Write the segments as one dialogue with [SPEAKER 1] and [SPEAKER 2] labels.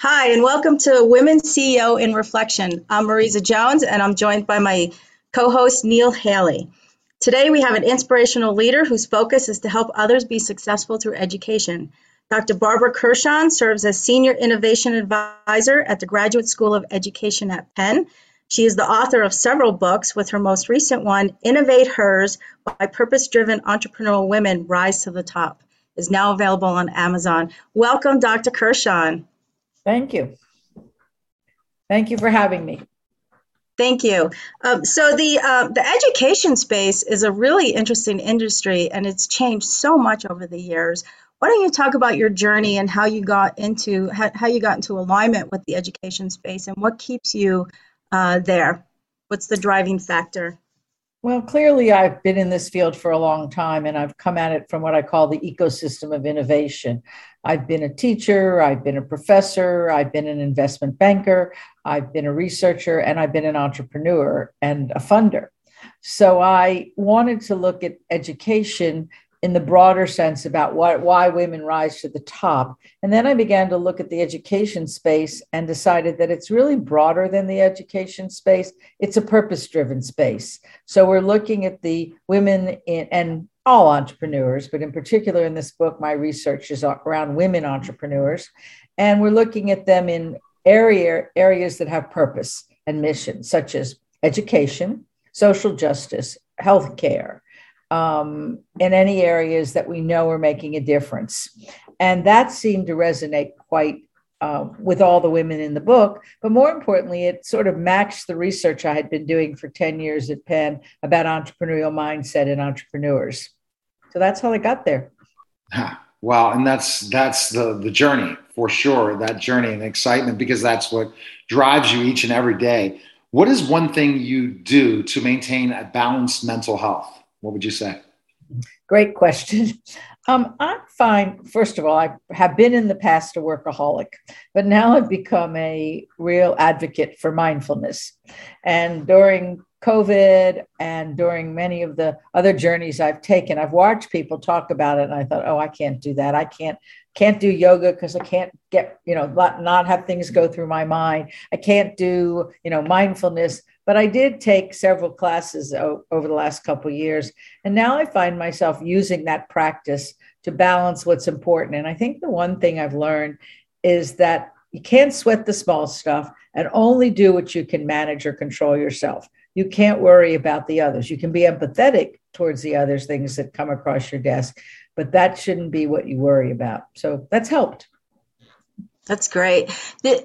[SPEAKER 1] Hi, and welcome to Women CEO in Reflection. I'm Marisa Jones, and I'm joined by my co host, Neil Haley. Today, we have an inspirational leader whose focus is to help others be successful through education. Dr. Barbara Kurshan serves as Senior Innovation Advisor at the Graduate School of Education at Penn. She is the author of several books, with her most recent one, InnovateHERs Why Purpose Driven Entrepreneurial Women Rise to the Top, is now available on Amazon. Welcome, Dr. Kurshan.
[SPEAKER 2] Thank you. Thank you for having me.
[SPEAKER 1] Thank you. Um, so the uh, the education space is a really interesting industry, and it's changed so much over the years. Why don't you talk about your journey and how you got into how, how you got into alignment with the education space, and what keeps you uh, there? What's the driving factor?
[SPEAKER 2] Well, clearly, I've been in this field for a long time and I've come at it from what I call the ecosystem of innovation. I've been a teacher, I've been a professor, I've been an investment banker, I've been a researcher, and I've been an entrepreneur and a funder. So I wanted to look at education in the broader sense about what, why women rise to the top. And then I began to look at the education space and decided that it's really broader than the education space. It's a purpose driven space. So we're looking at the women in, and all entrepreneurs, but in particular in this book, my research is around women entrepreneurs. And we're looking at them in area, areas that have purpose and mission, such as education, social justice, healthcare, um, in any areas that we know are making a difference. And that seemed to resonate quite uh, with all the women in the book. But more importantly, it sort of matched the research I had been doing for 10 years at Penn about entrepreneurial mindset and entrepreneurs. So that's how I got there.
[SPEAKER 3] Wow, and that's that's the the journey for sure. That journey and excitement because that's what drives you each and every day. What is one thing you do to maintain a balanced mental health? What would you say?
[SPEAKER 2] Great question. Um, I find, first of all, I have been in the past a workaholic, but now I've become a real advocate for mindfulness. And during COVID and during many of the other journeys I've taken, I've watched people talk about it, and I thought, oh, I can't do that. I can't can't do yoga because I can't get you know not, not have things go through my mind. I can't do you know mindfulness. But I did take several classes o- over the last couple years, and now I find myself using that practice to balance what's important. And I think the one thing I've learned is that you can't sweat the small stuff and only do what you can manage or control yourself. You can't worry about the others. You can be empathetic towards the others, things that come across your desk, but that shouldn't be what you worry about. So that's helped.
[SPEAKER 1] That's great.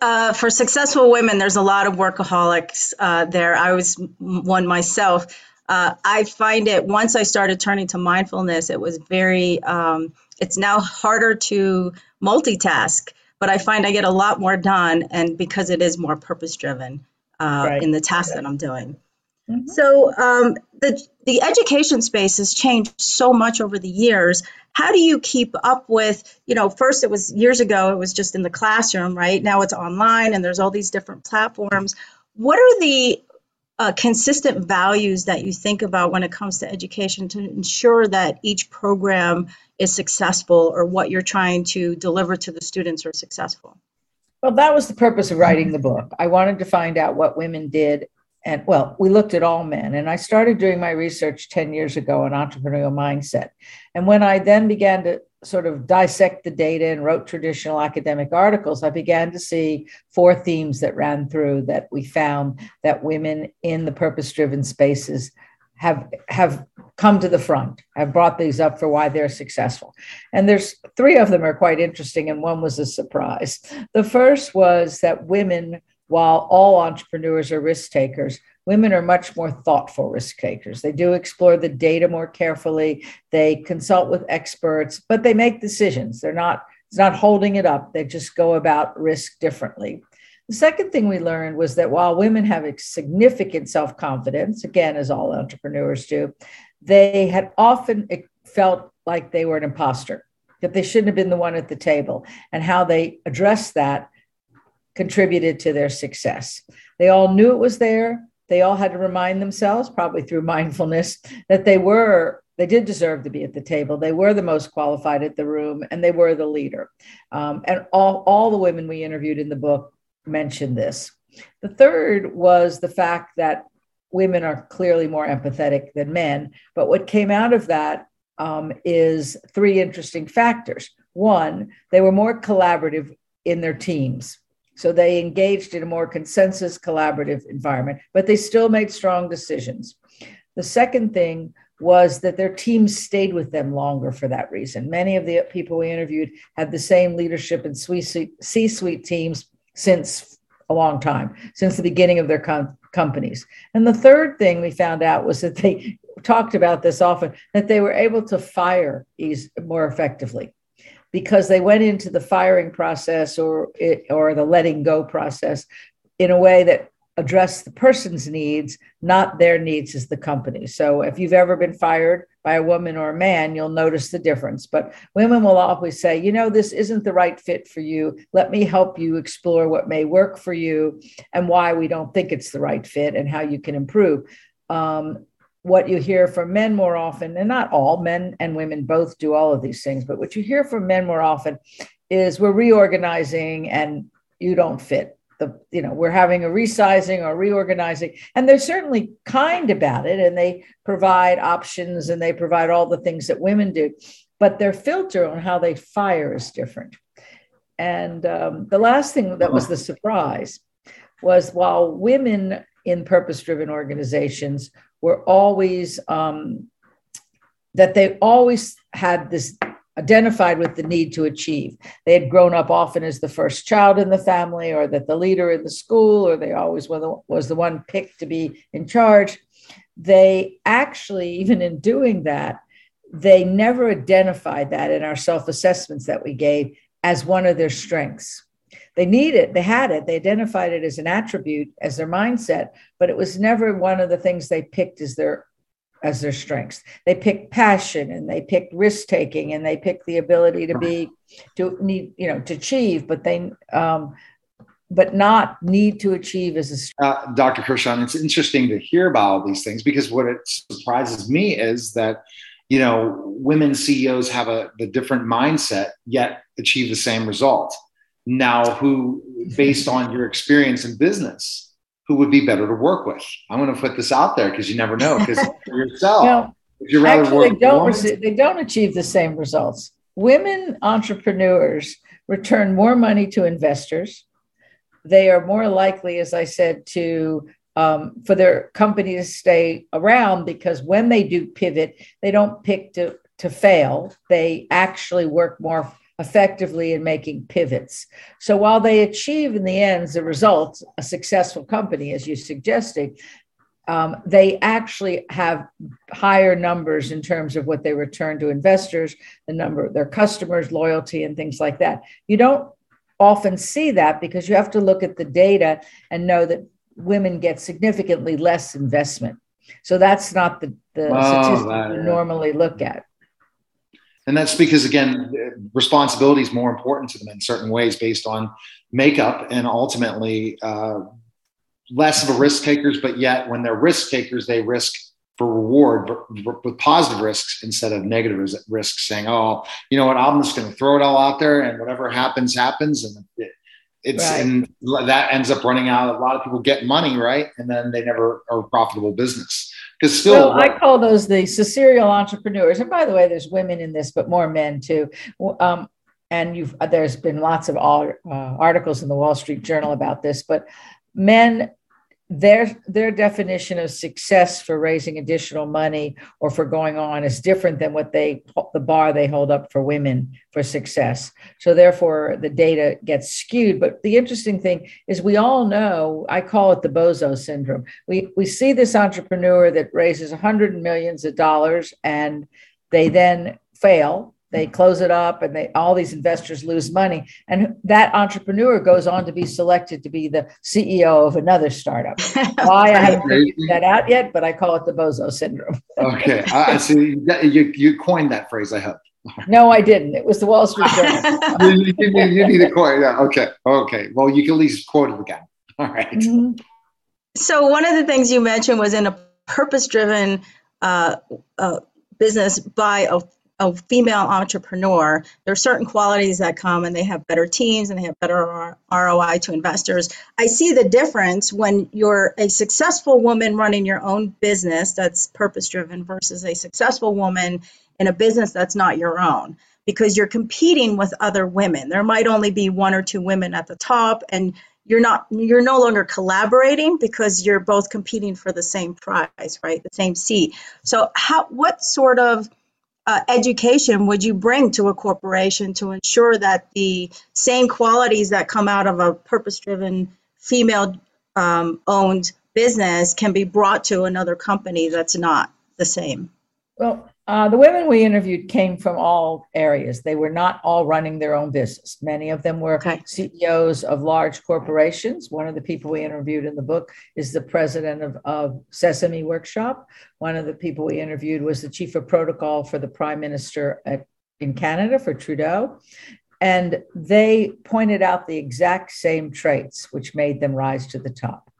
[SPEAKER 1] Uh, for successful women, there's a lot of workaholics uh, there. I was one myself. Uh, I find it once I started turning to mindfulness, it was very, um, it's now harder to multitask, but I find I get a lot more done and because it is more purpose driven uh, right. in the task that I'm doing. Mm-hmm. So um, the the education space has changed so much over the years how do you keep up with you know first it was years ago it was just in the classroom right now it's online and there's all these different platforms what are the uh, consistent values that you think about when it comes to education to ensure that each program is successful or what you're trying to deliver to the students are successful
[SPEAKER 2] well that was the purpose of writing the book i wanted to find out what women did and well, we looked at all men. And I started doing my research 10 years ago on entrepreneurial mindset. And when I then began to sort of dissect the data and wrote traditional academic articles, I began to see four themes that ran through that we found that women in the purpose driven spaces have have come to the front have brought these up for why they're successful. And there's three of them are quite interesting and one was a surprise. The first was that women while all entrepreneurs are risk takers, women are much more thoughtful risk takers. They do explore the data more carefully, they consult with experts, but they make decisions. They're not it's not holding it up. They just go about risk differently. The second thing we learned was that while women have a significant self confidence, again, as all entrepreneurs do, they had often felt like they were an imposter, that they shouldn't have been the one at the table, and how they addressed that contributed to their success. They all knew it was there. They all had to remind themselves, probably through mindfulness, that they were, they did deserve to be at the table. They were the most qualified at the room and they were the leader. Um, and all, all the women we interviewed in the book mentioned this. The third was the fact that women are clearly more empathetic than men. But what came out of that um, is three interesting factors. One, they were more collaborative in their teams. So they engaged in a more consensus collaborative environment, but they still made strong decisions. The second thing was that their teams stayed with them longer for that reason. Many of the people we interviewed had the same leadership and C suite teams since a long time, since the beginning of their com- companies. And the third thing we found out was that they talked about this often that they were able to fire ease more effectively because they went into the firing process or it, or the letting go process in a way that addressed the person's needs, not their needs as the company. So if you've ever been fired by a woman or a man, you'll notice the difference. But women will always say, you know, this isn't the right fit for you. Let me help you explore what may work for you and why we don't think it's the right fit and how you can improve. Um, what you hear from men more often, and not all men and women both do all of these things, but what you hear from men more often is we're reorganizing and you don't fit. The, you know, we're having a resizing or reorganizing, and they're certainly kind about it, and they provide options and they provide all the things that women do, but their filter on how they fire is different. And um, the last thing that was the surprise was while women in purpose driven organizations were always um, that they always had this identified with the need to achieve. They had grown up often as the first child in the family, or that the leader in the school, or they always were the, was the one picked to be in charge. They actually, even in doing that, they never identified that in our self assessments that we gave as one of their strengths. They need it, they had it, they identified it as an attribute, as their mindset, but it was never one of the things they picked as their as their strengths. They picked passion and they picked risk taking and they picked the ability to be to need you know to achieve, but they um, but not need to achieve as
[SPEAKER 3] a uh, Dr. Kurshan. It's interesting to hear about all these things because what it surprises me is that you know women CEOs have a the different mindset yet achieve the same result now who based on your experience in business who would be better to work with? I'm going to put this out there because you never know because for yourself
[SPEAKER 2] no, you actually, they don't they don't achieve the same results. Women entrepreneurs return more money to investors. They are more likely as i said to um, for their company to stay around because when they do pivot they don't pick to to fail. They actually work more effectively in making pivots. So while they achieve in the end the result, a successful company, as you suggested, um, they actually have higher numbers in terms of what they return to investors, the number of their customers, loyalty, and things like that. You don't often see that because you have to look at the data and know that women get significantly less investment. So that's not the, the oh, statistic yeah. normally look at
[SPEAKER 3] and that's because again responsibility is more important to them in certain ways based on makeup and ultimately uh, less of a risk takers but yet when they're risk takers they risk for reward with positive risks instead of negative risks saying oh you know what? I'm just going to throw it all out there and whatever happens happens. And it, it's right. and that ends up running out. A lot of people get money right? And then they never are a profitable business because still,
[SPEAKER 2] well, I call those the serial entrepreneurs. And by the way, there's women in this, but more men too. Um, and you've there's been lots of all, uh, articles in the Wall Street Journal about this. But men their their definition of success for raising additional money or for going on is different than what they the bar they hold up for women for success. So therefore the data gets skewed. But the interesting thing is we all know i call it the bozo syndrome. We we see this entrepreneur that raises hundred millions of dollars and they then fail they close it up and they all these investors lose money. And that entrepreneur goes on to be selected to be the ceo of another startup. Why i haven't figured that out yet but i call it the bozo syndrome.
[SPEAKER 3] Okay i see you, you coined that phrase i hope.
[SPEAKER 2] No i didn't. It was the wall street journal.
[SPEAKER 3] You, you, you, need to coin yeah, okay okay. Well you can at least quote it again. All right. mm-hmm.
[SPEAKER 1] so one of the things you mentioned was in a purpose driven uh, uh, business by a a female entrepreneur, there are certain qualities that come and they have better teams and they have better ROI to investors. I see the difference when you're a successful woman running your own business that's purpose driven versus a successful woman in a business that's not your own because you're competing with other women. There might only be one or two women at the top and you're not you're no longer collaborating because you're both competing for the same prize, right? The same seat. So how what sort of uh, education would you bring to a corporation to ensure that the same qualities that come out of a purpose driven female um, owned business can be brought to another company that's not the same?
[SPEAKER 2] Well, uh, the women we interviewed came from all areas. They were not all running their own business. Many of them were okay. CEOs of large corporations. One of the people we interviewed in the book is the president of, of Sesame Workshop. One of the people we interviewed was the chief of protocol for the prime minister at, in Canada for Trudeau. And they pointed out the exact same traits which made them rise to the top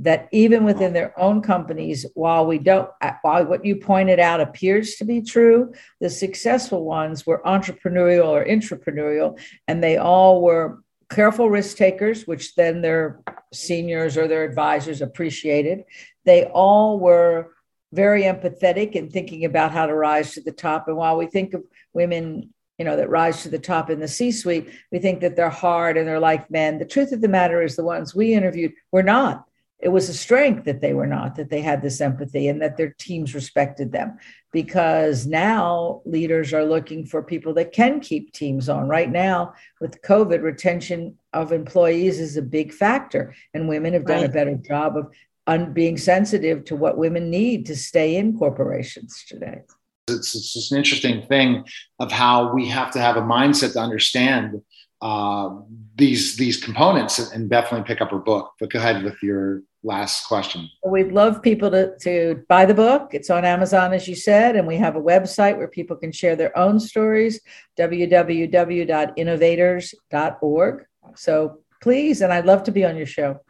[SPEAKER 2] that even within their own companies, while we don't, while what you pointed out appears to be true, the successful ones were entrepreneurial or intrapreneurial, and they all were careful risk takers, which then their seniors or their advisors appreciated. They all were very empathetic in thinking about how to rise to the top. And while we think of women you know that rise to the top in the c suite we think that they're hard and they're like men the truth of the matter is the ones we interviewed were not it was a strength that they were not that they had this empathy and that their teams respected them. Because now leaders are looking for people that can keep teams on. Right now with covid retention of employees is a big factor and women have done right. a better job of un- being sensitive to what women need to stay in corporations today.
[SPEAKER 3] It's, it's just an interesting thing of how we have to have a mindset to understand uh, these these components and definitely pick up her book. But go ahead with your last question.
[SPEAKER 2] We'd love people to, to buy the book. It's on Amazon, as you said, and we have a website where people can share their own stories, www.innovatehers.org. So please, and I'd love to be on your show.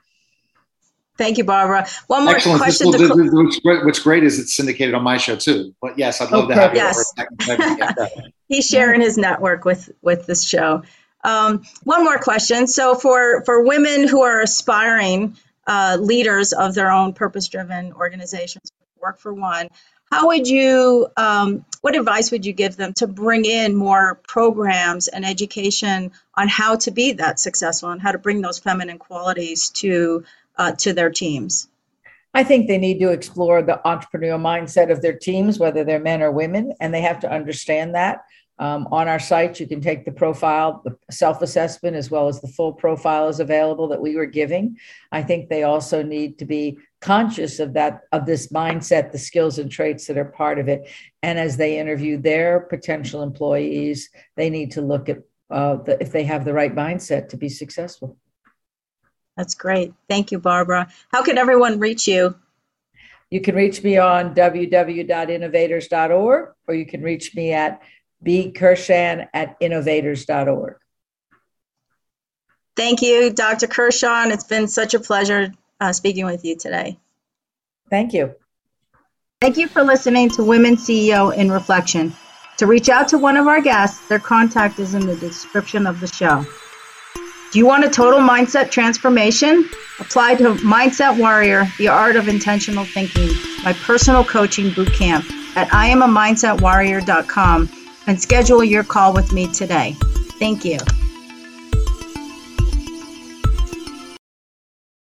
[SPEAKER 1] Thank you, Barbara. One more Excellent. question.
[SPEAKER 3] Will, to... what's, great, what's, great, is it's syndicated on my show too. But yes, I'd love okay. to have you. Yes.
[SPEAKER 1] He's sharing his network with with this show. Um, one more question. So for for women who are aspiring uh, leaders of their own purpose-driven organizations, work for one, how would you? Um, what advice would you give them to bring in more programs and education on how to be that successful and how to bring those feminine qualities to uh, to their teams?
[SPEAKER 2] I think they need to explore the entrepreneurial mindset of their teams, whether they're men or women, and they have to understand that. Um, on our site, you can take the profile, the self assessment, as well as the full profile is available that we were giving. I think they also need to be conscious of that, of this mindset, the skills and traits that are part of it. And as they interview their potential employees, they need to look at uh, the, if they have the right mindset to be successful.
[SPEAKER 1] That's great. Thank you, Barbara. How can everyone reach you?
[SPEAKER 2] You can reach me on www.innovatehers.org or you can reach me at B. Kurshan at innovatehers.org.
[SPEAKER 1] Thank you, Dr. Kurshan. It's been such a pleasure uh, speaking with you today.
[SPEAKER 2] Thank you.
[SPEAKER 1] Thank you for listening to Women CEO in Reflection. To reach out to one of our guests, their contact is in the description of the show. Do you want a total mindset transformation? Apply to Mindset Warrior, the art of intentional thinking, my personal coaching boot camp at IamAMindsetWarrior.com and schedule your call with me today. Thank you.